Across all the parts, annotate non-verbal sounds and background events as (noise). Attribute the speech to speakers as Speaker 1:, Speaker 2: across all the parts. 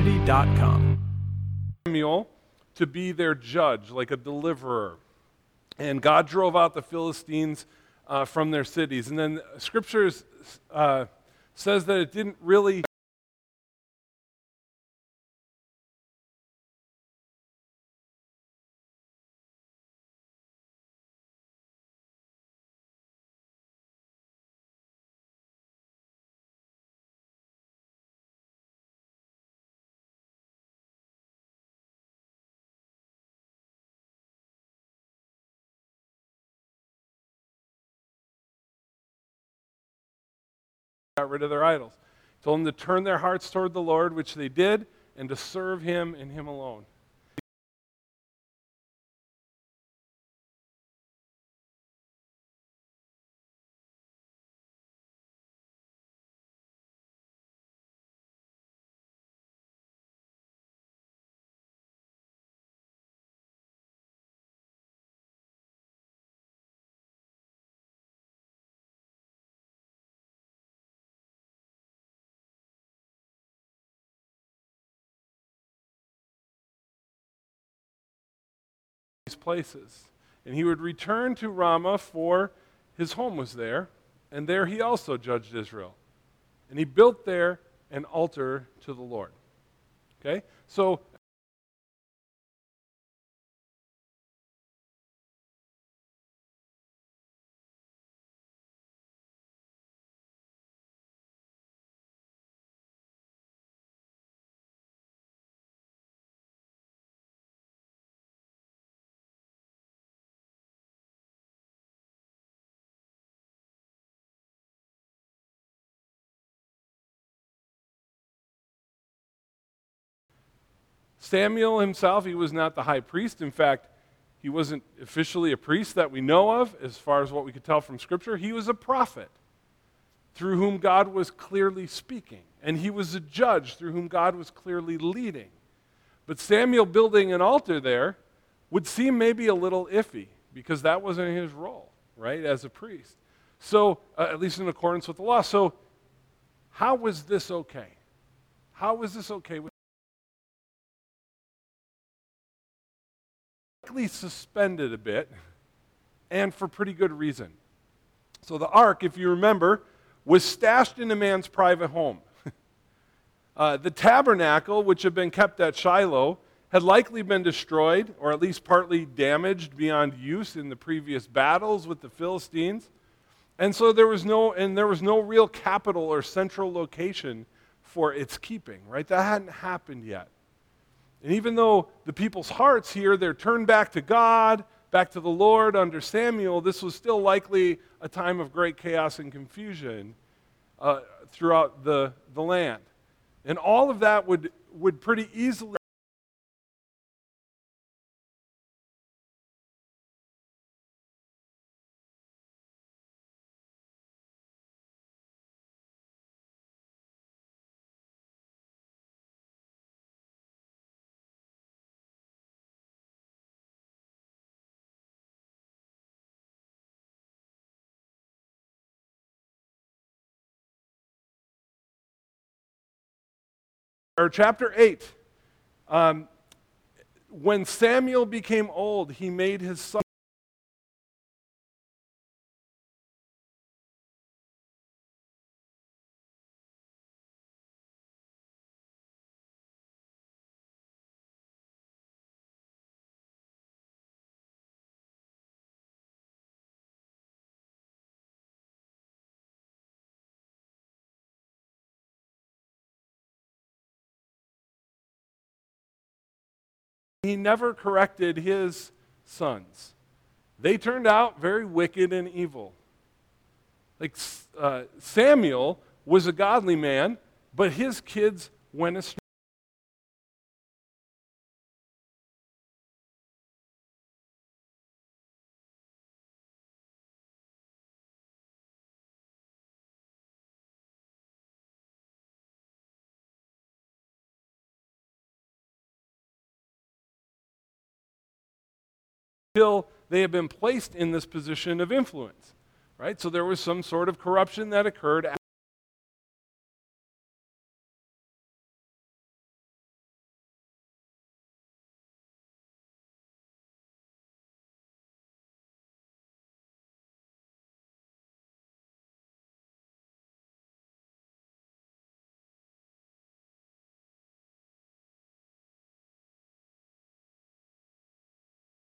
Speaker 1: christianity.com.
Speaker 2: Samuel to be their judge, like a deliverer. And God drove out the Philistines uh, from their cities. And then scriptures uh, says that it didn't really. Got rid of their idols. He told them to turn their hearts toward the Lord, which they did, and to serve him and him alone. Places. And he would return to Ramah, for his home was there, and there he also judged Israel. And he built there an altar to the Lord. Okay? So Samuel himself, he was not the high priest. In fact, he wasn't officially a priest that we know of, as far as what we could tell from Scripture. He was a prophet through whom God was clearly speaking, and he was a judge through whom God was clearly leading. But Samuel building an altar there would seem maybe a little iffy because that wasn't his role, right, as a priest. So, uh, at least in accordance with the law. So, how was this okay? How was this okay likely suspended a bit, and for pretty good reason. So the ark, if you remember, was stashed in a man's private home. (laughs) uh, the tabernacle, which had been kept at Shiloh, had likely been destroyed or at least partly damaged beyond use in the previous battles with the Philistines. And so there was no and there was no real capital or central location for its keeping, right? That hadn't happened yet. And even though the people's hearts here, they're turned back to God, back to the Lord under Samuel, this was still likely a time of great chaos and confusion uh, throughout the, the land. And all of that would, would pretty easily or chapter 8, um, when Samuel became old, he made his son. He never corrected his sons. They turned out very wicked and evil. Like uh, Samuel was a godly man, but his kids went astray. Until they have been placed in this position of influence. Right? So there was some sort of corruption that occurred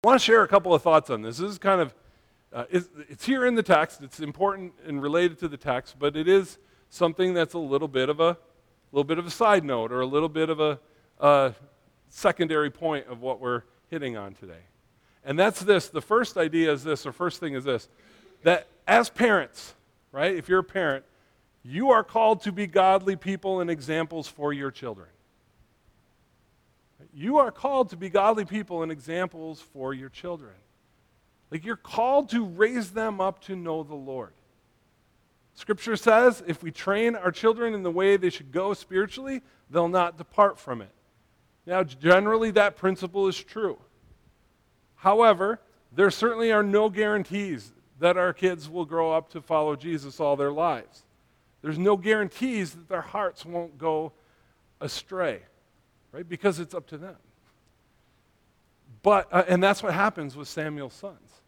Speaker 2: I want to share a couple of thoughts on this. This is kind of, uh, it's, it's here in the text. It's important and related to the text, but it is something that's a little bit of a, little bit of a side note or a little bit of a, a secondary point of what we're hitting on today. And that's this. The first idea is this, or first thing is this, that as parents, right, if you're a parent, you are called to be godly people and examples for your children. You are called to be godly people and examples for your children. Like you're called to raise them up to know the Lord. Scripture says if we train our children in the way they should go spiritually, they'll not depart from it. Now, generally, that principle is true. However, there certainly are no guarantees that our kids will grow up to follow Jesus all their lives. There's no guarantees that their hearts won't go astray, right? Because it's up to them. But, uh, and that's what happens with Samuel's sons.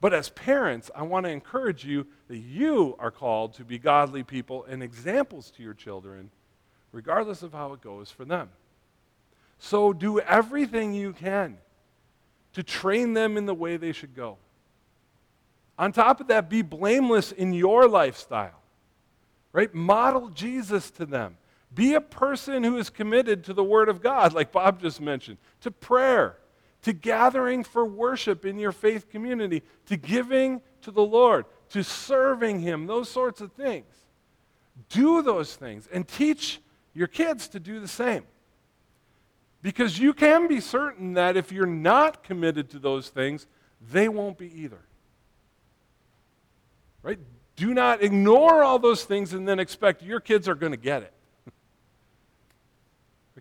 Speaker 2: But as parents, I want to encourage you that you are called to be godly people and examples to your children, regardless of how it goes for them. So do everything you can to train them in the way they should go. On top of that, be blameless in your lifestyle right? Model Jesus to them. Be a person who is committed to the Word of God, like Bob just mentioned, to prayer, to gathering for worship in your faith community, to giving to the Lord, to serving Him, those sorts of things. Do those things and teach your kids to do the same. Because you can be certain that if you're not committed to those things, they won't be either. Right? Do not ignore all those things and then expect your kids are going to get it.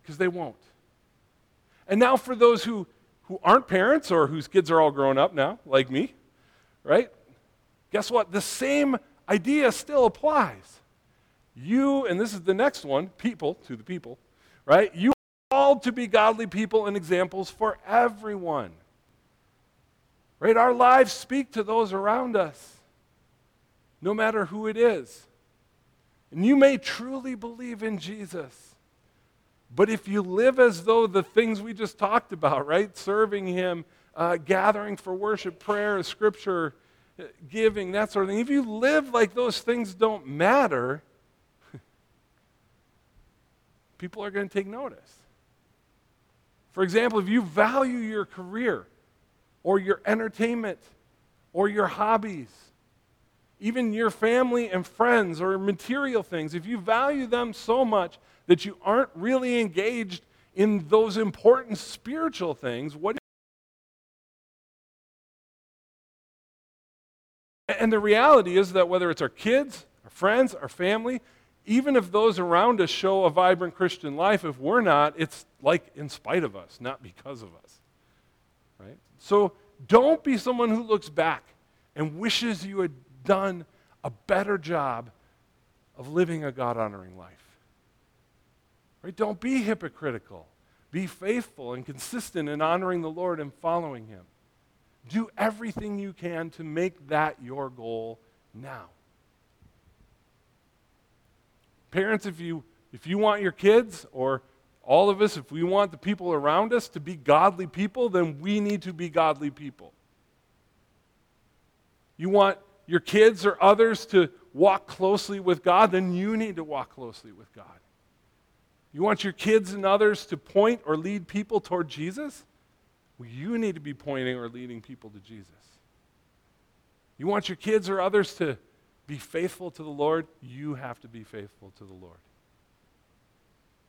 Speaker 2: Because they won't. And now, for those who, who aren't parents or whose kids are all grown up now, like me, right? Guess what? The same idea still applies. You, and this is the next one people, to the people, right? You are called to be godly people and examples for everyone. Right? Our lives speak to those around us no matter who it is. And you may truly believe in Jesus. But if you live as though the things we just talked about, right? Serving Him, uh, gathering for worship, prayer, scripture, giving, that sort of thing. If you live like those things don't matter, (laughs) people are going to take notice. For example, if you value your career or your entertainment or your hobbies even your family and friends or material things, if you value them so much that you aren't really engaged in those important spiritual things, what And the reality is that whether it's our kids, our friends, our family, even if those around us show a vibrant Christian life, if we're not, it's like in spite of us, not because of us. Right? So don't be someone who looks back and wishes you had done a better job of living a God honoring life. Right? Don't be hypocritical. Be faithful and consistent in honoring the Lord and following Him. Do everything you can to make that your goal now. Parents, if you, if you want your kids, or all of us, if we want the people around us to be godly people, then we need to be godly people. You want your kids or others to walk closely with God, then you need to walk closely with God. You want your kids and others to point or lead people toward Jesus? Well, you need to be pointing or leading people to Jesus. You want your kids or others to be faithful to the Lord? You have to be faithful to the Lord.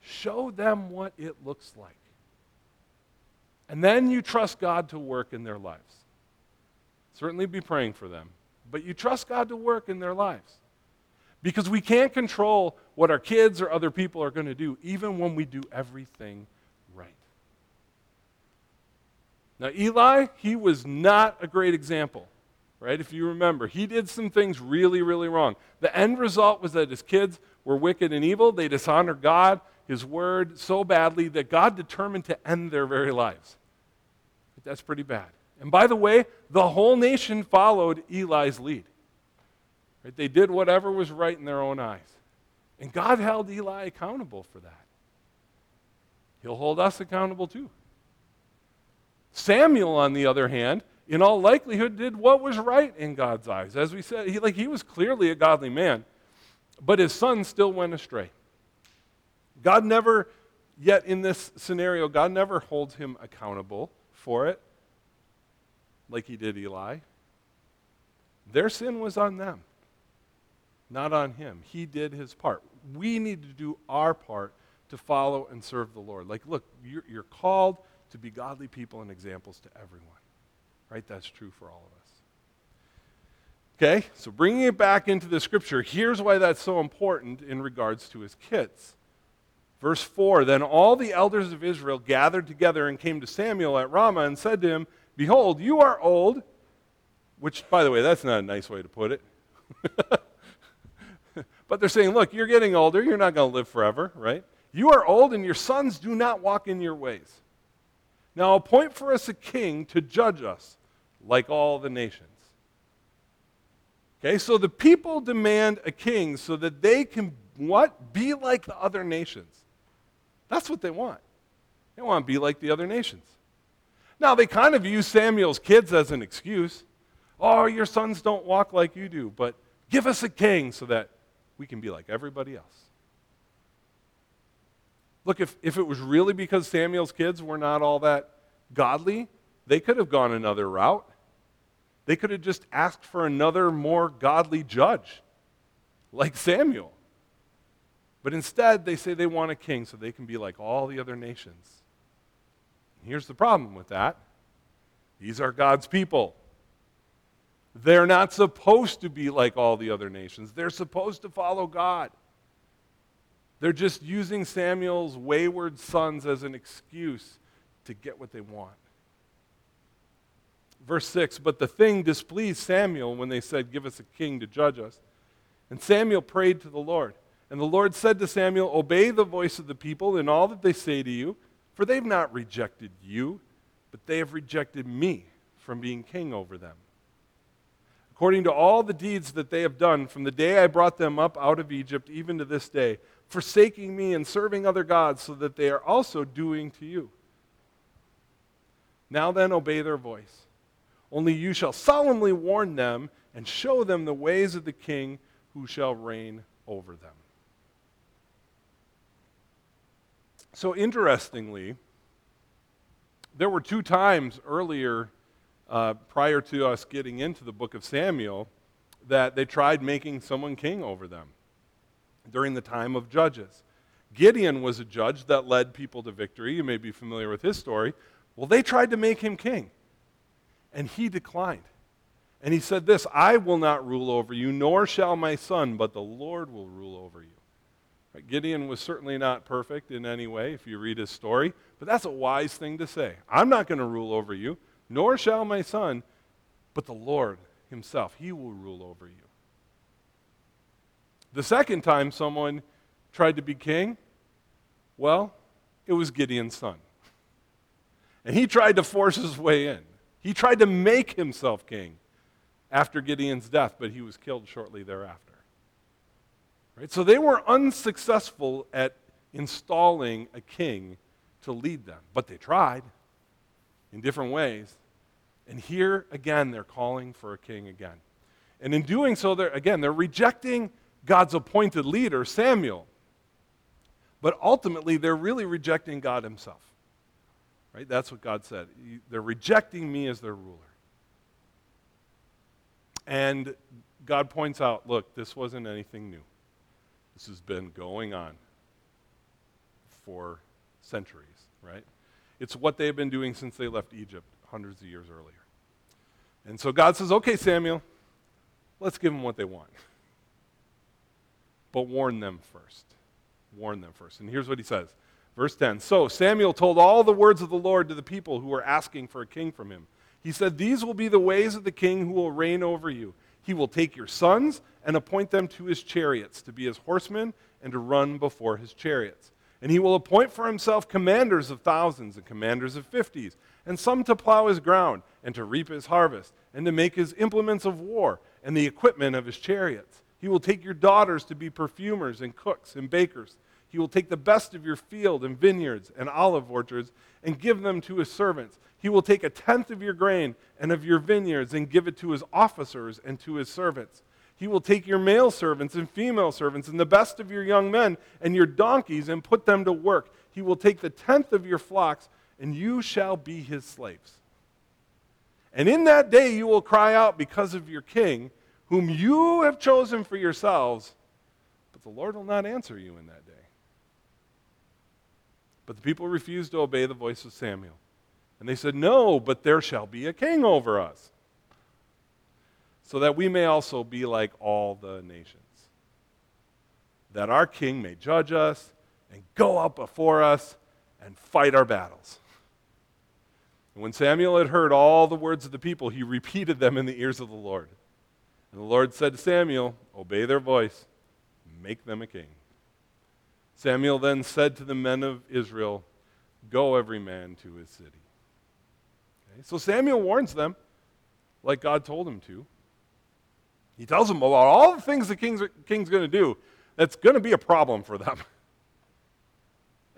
Speaker 2: Show them what it looks like. And then you trust God to work in their lives. Certainly be praying for them but you trust God to work in their lives. Because we can't control what our kids or other people are going to do, even when we do everything right. Now, Eli, he was not a great example, right? If you remember, he did some things really, really wrong. The end result was that his kids were wicked and evil. They dishonored God, his word, so badly that God determined to end their very lives. That's pretty bad. And by the way, the whole nation followed Eli's lead. Right? They did whatever was right in their own eyes. And God held Eli accountable for that. He'll hold us accountable too. Samuel, on the other hand, in all likelihood, did what was right in God's eyes. As we said, he, like, he was clearly a godly man, but his son still went astray. God never, yet in this scenario, God never holds him accountable for it like he did Eli. Their sin was on them, not on him. He did his part. We need to do our part to follow and serve the Lord. Like, look, you're, you're called to be godly people and examples to everyone. Right? That's true for all of us. Okay, so bringing it back into the scripture, here's why that's so important in regards to his kids. Verse 4 Then all the elders of Israel gathered together and came to Samuel at Ramah and said to him, Behold, you are old. Which, by the way, that's not a nice way to put it. (laughs) but they're saying, Look, you're getting older. You're not going to live forever, right? You are old, and your sons do not walk in your ways. Now appoint for us a king to judge us like all the nations. Okay, so the people demand a king so that they can what? Be like the other nations. That's what they want. They want to be like the other nations. Now, they kind of use Samuel's kids as an excuse. Oh, your sons don't walk like you do, but give us a king so that we can be like everybody else. Look, if, if it was really because Samuel's kids were not all that godly, they could have gone another route. They could have just asked for another more godly judge, like Samuel. But instead, they say they want a king so they can be like all the other nations. Here's the problem with that these are God's people. They're not supposed to be like all the other nations, they're supposed to follow God. They're just using Samuel's wayward sons as an excuse to get what they want. Verse 6 But the thing displeased Samuel when they said, Give us a king to judge us. And Samuel prayed to the Lord. And the Lord said to Samuel, Obey the voice of the people in all that they say to you, for they've not rejected you, but they have rejected me from being king over them. According to all the deeds that they have done from the day I brought them up out of Egypt, even to this day, forsaking me and serving other gods, so that they are also doing to you. Now then, obey their voice. Only you shall solemnly warn them and show them the ways of the king who shall reign over them. So, interestingly, there were two times earlier, uh, prior to us getting into the book of Samuel, that they tried making someone king over them during the time of judges. Gideon was a judge that led people to victory. You may be familiar with his story. Well, they tried to make him king, and he declined. And he said this I will not rule over you, nor shall my son, but the Lord will rule over you. Gideon was certainly not perfect in any way, if you read his story, but that's a wise thing to say. I'm not going to rule over you, nor shall my son, but the Lord himself, he will rule over you. The second time someone tried to be king, well, it was Gideon's son. And he tried to force his way in. He tried to make himself king after Gideon's death, but he was killed shortly thereafter. Right? So they were unsuccessful at installing a king to lead them, but they tried in different ways. And here again, they're calling for a king again. And in doing so, they're, again, they're rejecting God's appointed leader, Samuel. But ultimately, they're really rejecting God Himself. Right? That's what God said. They're rejecting me as their ruler. And God points out look, this wasn't anything new. This has been going on for centuries, right? It's what they've been doing since they left Egypt hundreds of years earlier. And so God says, okay, Samuel, let's give them what they want. But warn them first. Warn them first. And here's what he says. Verse 10 So Samuel told all the words of the Lord to the people who were asking for a king from him. He said, These will be the ways of the king who will reign over you. He will take your sons and appoint them to his chariots, to be his horsemen and to run before his chariots. And he will appoint for himself commanders of thousands and commanders of fifties, and some to plow his ground and to reap his harvest, and to make his implements of war and the equipment of his chariots. He will take your daughters to be perfumers and cooks and bakers. He will take the best of your field and vineyards and olive orchards and give them to his servants. He will take a tenth of your grain and of your vineyards and give it to his officers and to his servants. He will take your male servants and female servants and the best of your young men and your donkeys and put them to work. He will take the tenth of your flocks, and you shall be his slaves. And in that day you will cry out because of your king, whom you have chosen for yourselves, but the Lord will not answer you in that day. But the people refused to obey the voice of Samuel. And they said, No, but there shall be a king over us so that we may also be like all the nations. That our king may judge us and go up before us and fight our battles. And when Samuel had heard all the words of the people, he repeated them in the ears of the Lord. And the Lord said to Samuel, Obey their voice, make them a king. Samuel then said to the men of Israel, Go every man to his city. Okay? So Samuel warns them, like God told him to. He tells them about all the things the king's, king's going to do that's going to be a problem for them. (laughs)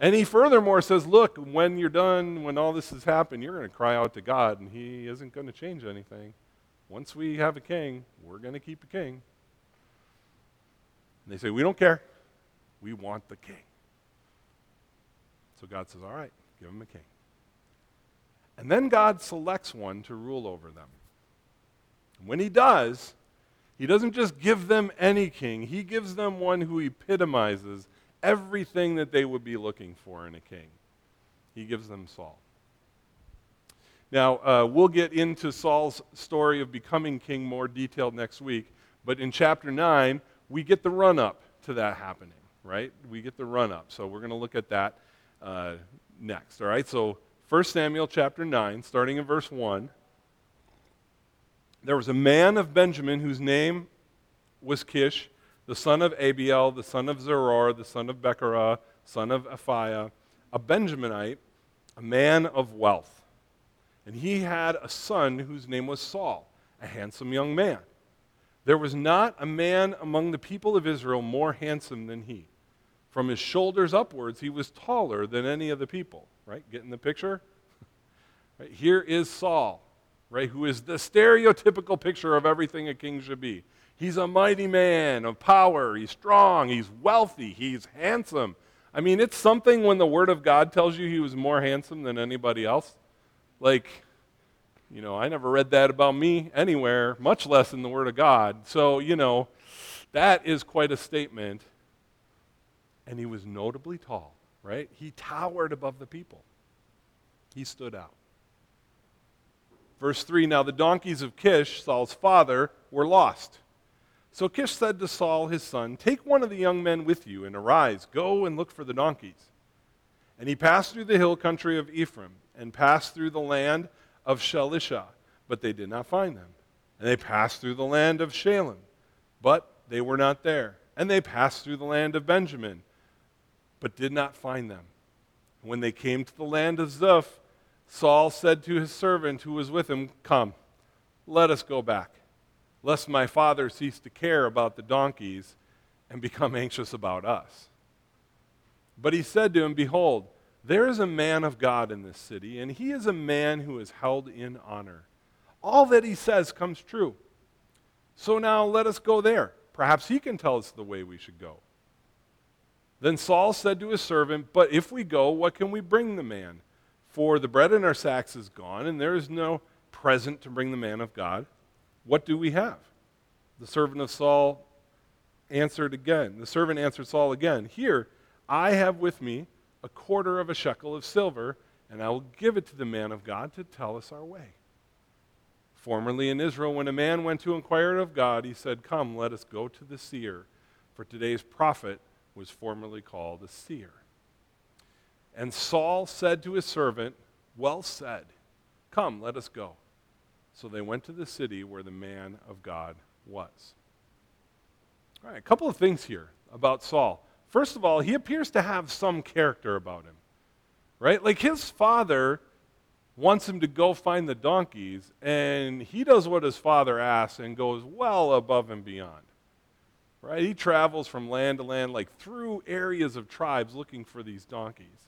Speaker 2: And he furthermore says, Look, when you're done, when all this has happened, you're going to cry out to God, and he isn't going to change anything. Once we have a king, we're going to keep a king. And they say, We don't care. We want the king. So God says, All right, give him a king. And then God selects one to rule over them. And when he does, he doesn't just give them any king, he gives them one who epitomizes everything that they would be looking for in a king. He gives them Saul. Now, uh, we'll get into Saul's story of becoming king more detailed next week, but in chapter 9, we get the run up to that happening, right? We get the run up. So we're going to look at that uh, next, all right? So 1 Samuel chapter 9, starting in verse 1 there was a man of Benjamin whose name was Kish, the son of Abiel, the son of Zeror, the son of Becorath, son of Aphiah, a Benjaminite, a man of wealth. And he had a son whose name was Saul, a handsome young man. There was not a man among the people of Israel more handsome than he. From his shoulders upwards, he was taller than any of the people. Right? Getting the picture? (laughs) right, here is Saul right, who is the stereotypical picture of everything a king should be. He's a mighty man of power, he's strong, he's wealthy, he's handsome. I mean, it's something when the Word of God tells you he was more handsome than anybody else. Like, you know, I never read that about me anywhere, much less in the Word of God. So, you know, that is quite a statement. And he was notably tall, right? He towered above the people, he stood out. Verse 3 Now the donkeys of Kish, Saul's father, were lost. So Kish said to Saul his son, Take one of the young men with you, and arise, go and look for the donkeys. And he passed through the hill country of Ephraim, and passed through the land of Shalisha, but they did not find them. And they passed through the land of Shaalim, but they were not there. And they passed through the land of Benjamin, but did not find them. When they came to the land of Zuph, Saul said to his servant who was with him, Come, let us go back, lest my father cease to care about the donkeys and become anxious about us. But he said to him, Behold, there is a man of God in this city, and he is a man who is held in honor. All that he says comes true. So now let us go there. Perhaps he can tell us the way we should go. Then Saul said to his servant, But if we go, what can we bring the man? For the bread in our sacks is gone, and there is no present to bring the man of God. What do we have? The servant of Saul answered again. The servant answered Saul again, Here, I have with me a quarter of a shekel of silver, and I will give it to the man of God to tell us our way. Formerly in Israel, when a man went to inquire of God, he said, Come, let us go to the seer, for today's prophet was formerly called a seer. And Saul said to his servant, Well said. Come, let us go. So they went to the city where the man of God was. All right, a couple of things here about Saul. First of all, he appears to have some character about him, right? Like his father wants him to go find the donkeys, and he does what his father asks and goes well above and beyond. right? He travels from land to land, like through areas of tribes looking for these donkeys.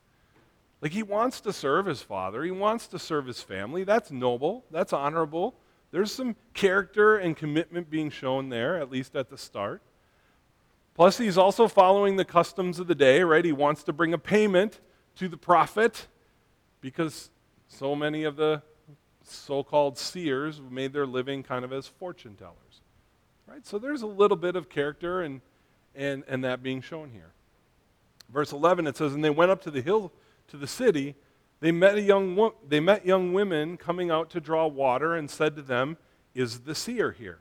Speaker 2: Like he wants to serve his father, he wants to serve his family. That's noble, that's honorable. There's some character and commitment being shown there, at least at the start. Plus, he's also following the customs of the day, right? He wants to bring a payment to the prophet because so many of the so called seers made their living kind of as fortune tellers. Right? So there's a little bit of character and, and, and that being shown here. Verse 11, it says, And they went up to the hill, to the city. They met, a young, they met young women coming out to draw water and said to them, Is the seer here?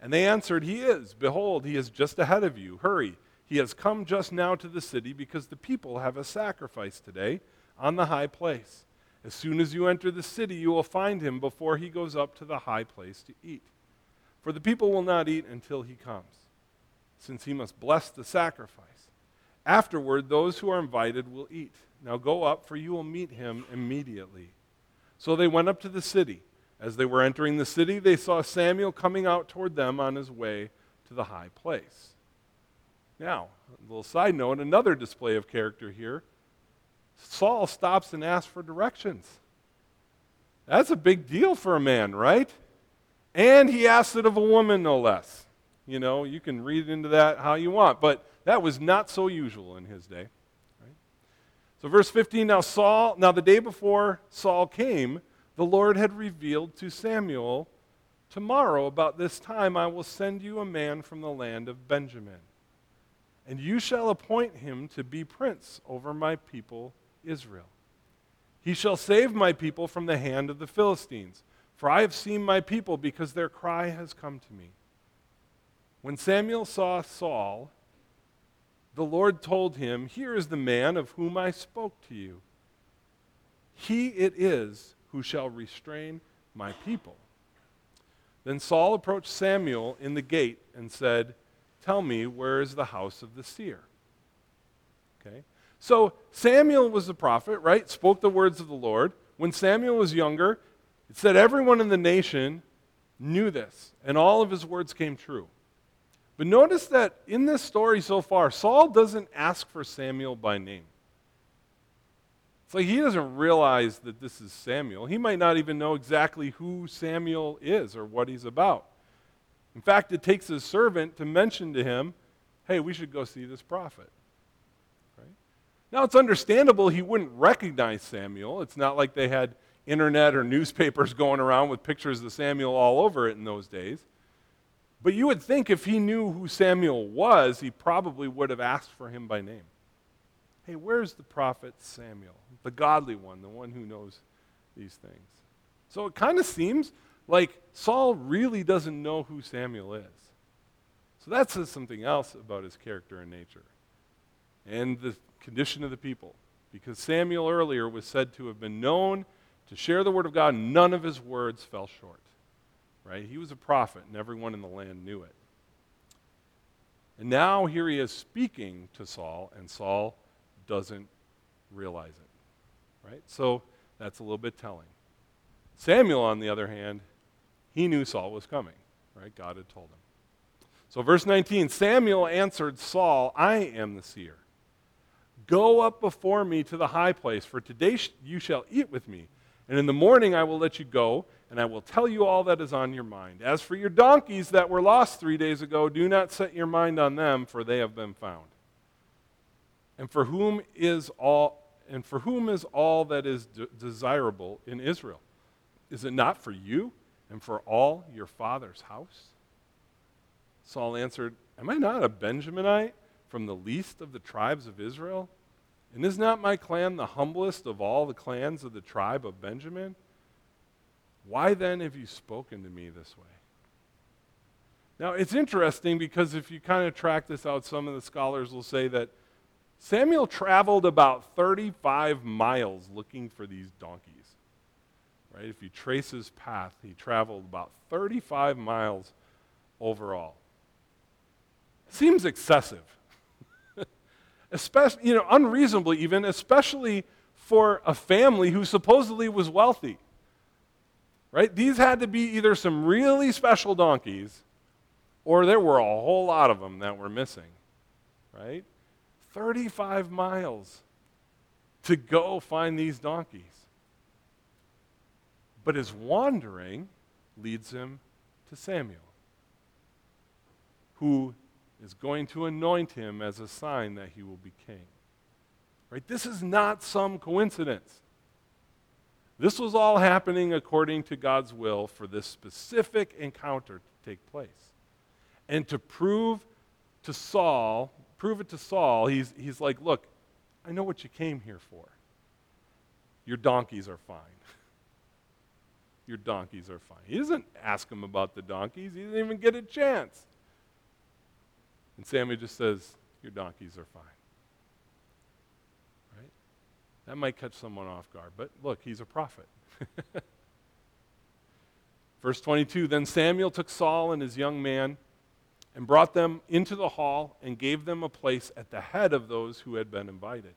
Speaker 2: And they answered, He is. Behold, he is just ahead of you. Hurry. He has come just now to the city because the people have a sacrifice today on the high place. As soon as you enter the city, you will find him before he goes up to the high place to eat. For the people will not eat until he comes, since he must bless the sacrifice. Afterward, those who are invited will eat. Now go up, for you will meet him immediately. So they went up to the city. As they were entering the city, they saw Samuel coming out toward them on his way to the high place. Now, a little side note another display of character here. Saul stops and asks for directions. That's a big deal for a man, right? And he asks it of a woman, no less. You know, you can read into that how you want, but that was not so usual in his day. So, verse 15 now, Saul, now the day before Saul came, the Lord had revealed to Samuel, Tomorrow, about this time, I will send you a man from the land of Benjamin, and you shall appoint him to be prince over my people Israel. He shall save my people from the hand of the Philistines, for I have seen my people because their cry has come to me. When Samuel saw Saul, the Lord told him, Here is the man of whom I spoke to you. He it is who shall restrain my people. Then Saul approached Samuel in the gate and said, Tell me, where is the house of the seer? Okay. So Samuel was the prophet, right? Spoke the words of the Lord. When Samuel was younger, it said everyone in the nation knew this, and all of his words came true. But notice that in this story so far, Saul doesn't ask for Samuel by name. It's like he doesn't realize that this is Samuel. He might not even know exactly who Samuel is or what he's about. In fact, it takes his servant to mention to him, hey, we should go see this prophet. Right? Now, it's understandable he wouldn't recognize Samuel. It's not like they had internet or newspapers (laughs) going around with pictures of Samuel all over it in those days. But you would think if he knew who Samuel was, he probably would have asked for him by name. Hey, where's the prophet Samuel? The godly one, the one who knows these things. So it kind of seems like Saul really doesn't know who Samuel is. So that says something else about his character and nature and the condition of the people. Because Samuel earlier was said to have been known to share the word of God, none of his words fell short. Right? He was a prophet, and everyone in the land knew it. And now here he is speaking to Saul, and Saul doesn't realize it. Right? So that's a little bit telling. Samuel, on the other hand, he knew Saul was coming. Right? God had told him. So, verse 19 Samuel answered Saul, I am the seer. Go up before me to the high place, for today you shall eat with me. And in the morning I will let you go, and I will tell you all that is on your mind. As for your donkeys that were lost three days ago, do not set your mind on them, for they have been found. And for whom is all and for whom is all that is de- desirable in Israel? Is it not for you and for all your father's house? Saul answered, Am I not a Benjaminite from the least of the tribes of Israel? And is not my clan the humblest of all the clans of the tribe of Benjamin? Why then have you spoken to me this way? Now, it's interesting because if you kind of track this out, some of the scholars will say that Samuel traveled about 35 miles looking for these donkeys. Right? If you trace his path, he traveled about 35 miles overall. Seems excessive especially, you know, unreasonably even, especially for a family who supposedly was wealthy. Right? These had to be either some really special donkeys or there were a whole lot of them that were missing, right? 35 miles to go find these donkeys. But his wandering leads him to Samuel, who is going to anoint him as a sign that he will be king. Right? This is not some coincidence. This was all happening according to God's will for this specific encounter to take place. And to prove to Saul, prove it to Saul, he's, he's like, Look, I know what you came here for. Your donkeys are fine. (laughs) Your donkeys are fine. He doesn't ask him about the donkeys, he didn't even get a chance. And Samuel just says, Your donkeys are fine. Right? That might catch someone off guard, but look, he's a prophet. (laughs) Verse 22 Then Samuel took Saul and his young man and brought them into the hall and gave them a place at the head of those who had been invited,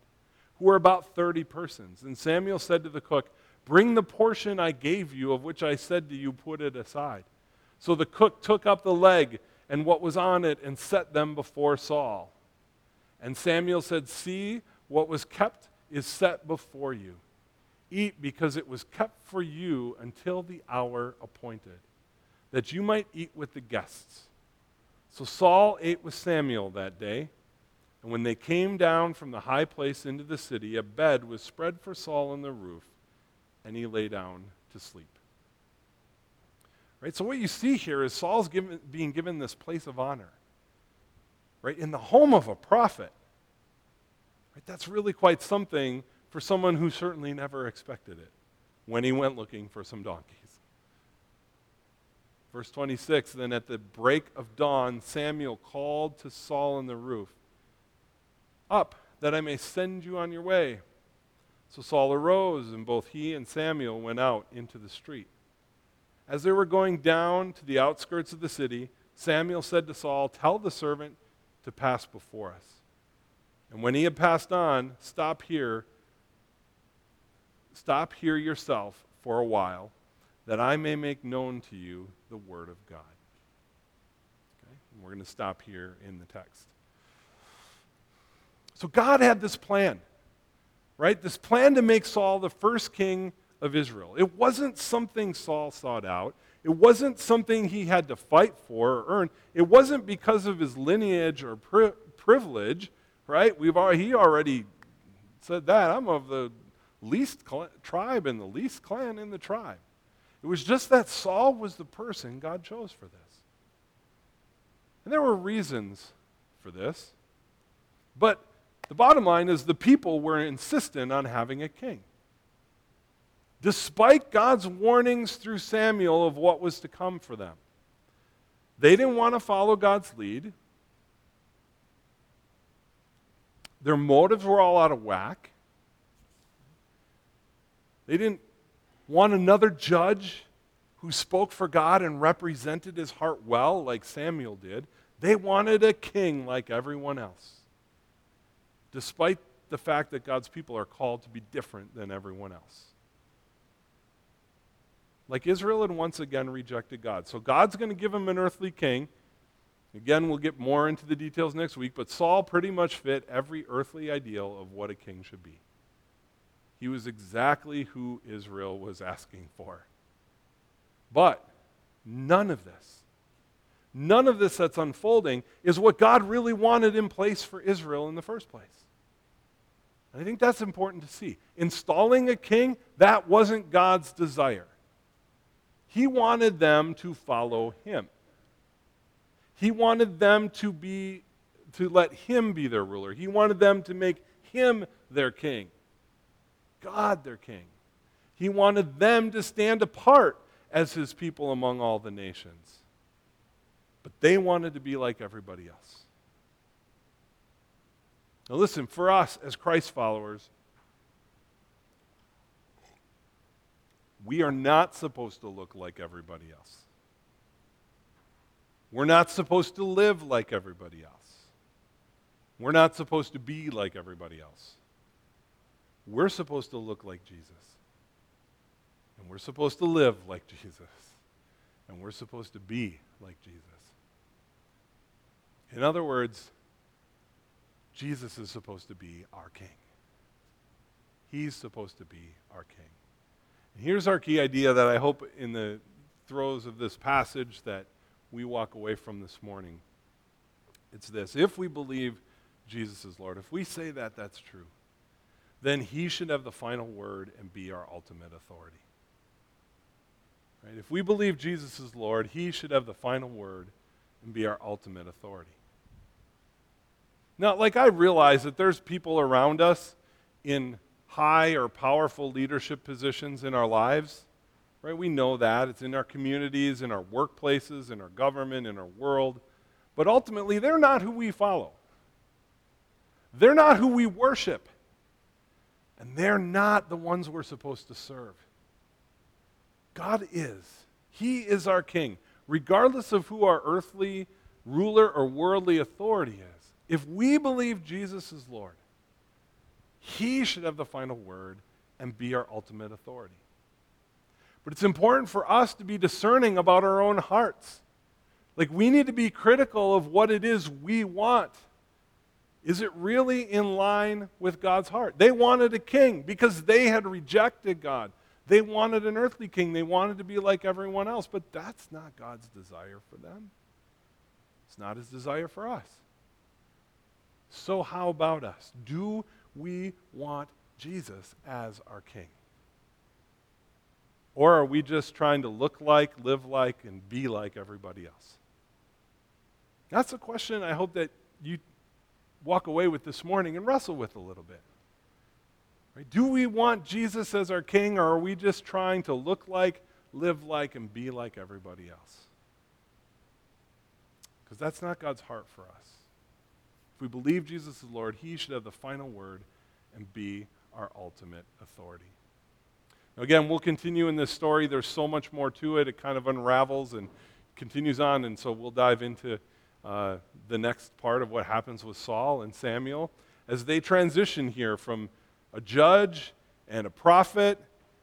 Speaker 2: who were about 30 persons. And Samuel said to the cook, Bring the portion I gave you, of which I said to you, put it aside. So the cook took up the leg and what was on it and set them before Saul. And Samuel said, See, what was kept is set before you. Eat because it was kept for you until the hour appointed, that you might eat with the guests. So Saul ate with Samuel that day. And when they came down from the high place into the city, a bed was spread for Saul on the roof, and he lay down to sleep. Right? So what you see here is Saul's given, being given this place of honor. Right? In the home of a prophet. Right? That's really quite something for someone who certainly never expected it when he went looking for some donkeys. Verse 26 Then at the break of dawn, Samuel called to Saul on the roof, Up, that I may send you on your way. So Saul arose, and both he and Samuel went out into the street. As they were going down to the outskirts of the city, Samuel said to Saul, Tell the servant to pass before us. And when he had passed on, stop here. Stop here yourself for a while, that I may make known to you the word of God. Okay? And we're going to stop here in the text. So God had this plan, right? This plan to make Saul the first king of Israel. It wasn't something Saul sought out. It wasn't something he had to fight for or earn. It wasn't because of his lineage or pri- privilege, right? We've already, he already said that. I'm of the least cl- tribe and the least clan in the tribe. It was just that Saul was the person God chose for this. And there were reasons for this. But the bottom line is the people were insistent on having a king despite God's warnings through Samuel of what was to come for them. They didn't want to follow God's lead. Their motives were all out of whack. They didn't want another judge who spoke for God and represented his heart well, like Samuel did. They wanted a king like everyone else, despite the fact that God's people are called to be different than everyone else. Like Israel had once again rejected God. So God's going to give him an earthly king. Again, we'll get more into the details next week, but Saul pretty much fit every earthly ideal of what a king should be. He was exactly who Israel was asking for. But none of this, none of this that's unfolding is what God really wanted in place for Israel in the first place. And I think that's important to see. Installing a king, that wasn't God's desire. He wanted them to follow him. He wanted them to be to let him be their ruler. He wanted them to make him their king. God their king. He wanted them to stand apart as his people among all the nations. But they wanted to be like everybody else. Now, listen, for us as Christ followers, We are not supposed to look like everybody else. We're not supposed to live like everybody else. We're not supposed to be like everybody else. We're supposed to look like Jesus. And we're supposed to live like (laughs) Jesus. And we're supposed to be like Jesus. In other words, Jesus is supposed to be our king. He's supposed to be our king. Here's our key idea that I hope in the throes of this passage that we walk away from this morning. It's this if we believe Jesus is Lord, if we say that that's true, then he should have the final word and be our ultimate authority. Right? If we believe Jesus is Lord, he should have the final word and be our ultimate authority. Now, like I realize that there's people around us in high or powerful leadership positions in our lives. Right? We know that. It's in our communities, in our workplaces, in our government, in our world. But ultimately, they're not who we follow. They're not who we worship. And they're not the ones we're supposed to serve. God is. He is our king, regardless of who our earthly ruler or worldly authority is. If we believe Jesus is Lord, He should have the final word and be our ultimate authority. But it's important for us to be discerning about our own hearts. Like, we need to be critical of what it is we want. Is it really in line with God's heart? They wanted a king because they had rejected God. They wanted an earthly king. They wanted to be like everyone else, but that's not God's desire for them. It's not his desire for us. So, how about us? Do we want Jesus as our king? Or are we just trying to look like, live like, and be like everybody else? That's a question I hope that you walk away with this morning and wrestle with a little bit. Right? Do we want Jesus as our king, or are we just trying to look like, live like, and be like everybody else? Because that's not God's heart for us. If we believe Jesus is Lord, he should have the final word and be our ultimate authority. Now, again, we'll continue in this story. There's so much more to it. It kind of unravels and continues on, and so we'll dive into uh, the next part of what happens with Saul and Samuel as they transition here from a judge and a prophet,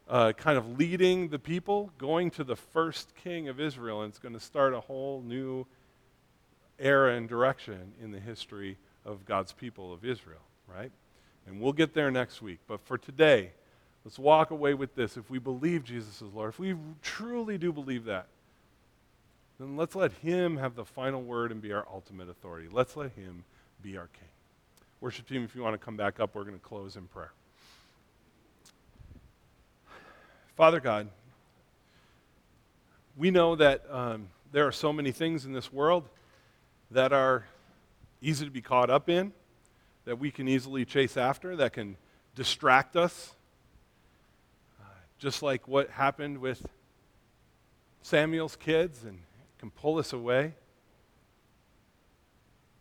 Speaker 2: uh, kind of leading the people, going to the first king of Israel, and it's going to start a whole new era and direction in the history of God's people of Israel, right? And we'll get there next week. But for today, let's walk away with this. If we believe Jesus is Lord, if we truly do believe that, then let's let Him have the final word and be our ultimate authority. Let's let Him be our King. Worship team, if you want to come back up, we're going to close in prayer. Father God, we know that um, there are so many things in this world that are easy to be caught up in, that we can easily chase after, that can distract us. Uh, just like what happened with Samuel's kids and can pull us away.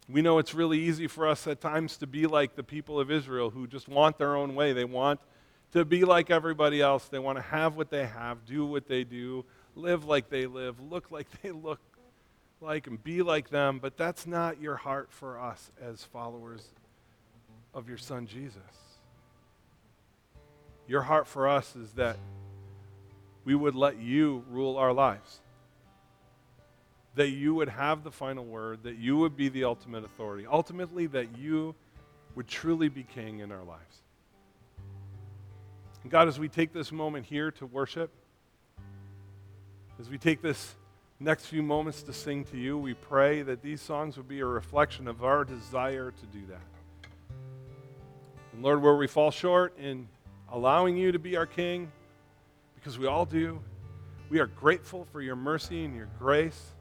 Speaker 2: We know it's really easy for us at times to be like the people of Israel who just want their own way. They want to be like everybody else. They want to have what they have, do what they do, live like they live, look like (laughs) they look like, and be like them. But that's not your heart for us as followers of your Son Jesus. Your heart for us is that we would let you rule our lives that you would have the final word, that you would be the ultimate authority, ultimately, that you would truly be king in our lives. And God, as we take this moment here to worship, as we take this next few moments to sing to you, we pray that these songs would be a reflection of our desire to do that. And Lord, where we fall short in allowing you to be our king, because we all do, we are grateful for your mercy and your grace.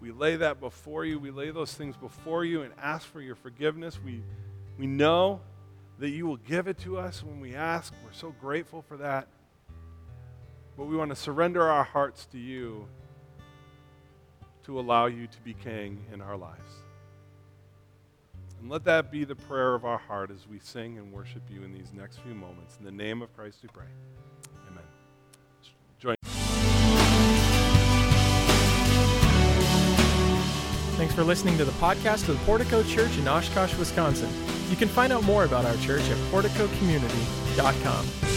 Speaker 2: We lay that before you. We lay those things before you and ask for your forgiveness. We, we know that you will give it to us when we ask. We're so grateful for that. But we want to surrender our hearts to you to allow you to be king in our lives. And let that be the prayer of our heart as we sing and worship you in these next few moments. In the name of Christ we pray. Amen. Join.
Speaker 1: Thanks for listening to the podcast of the Portico Church in Oshkosh, Wisconsin. You can find out more about our church at porticocommunity.com.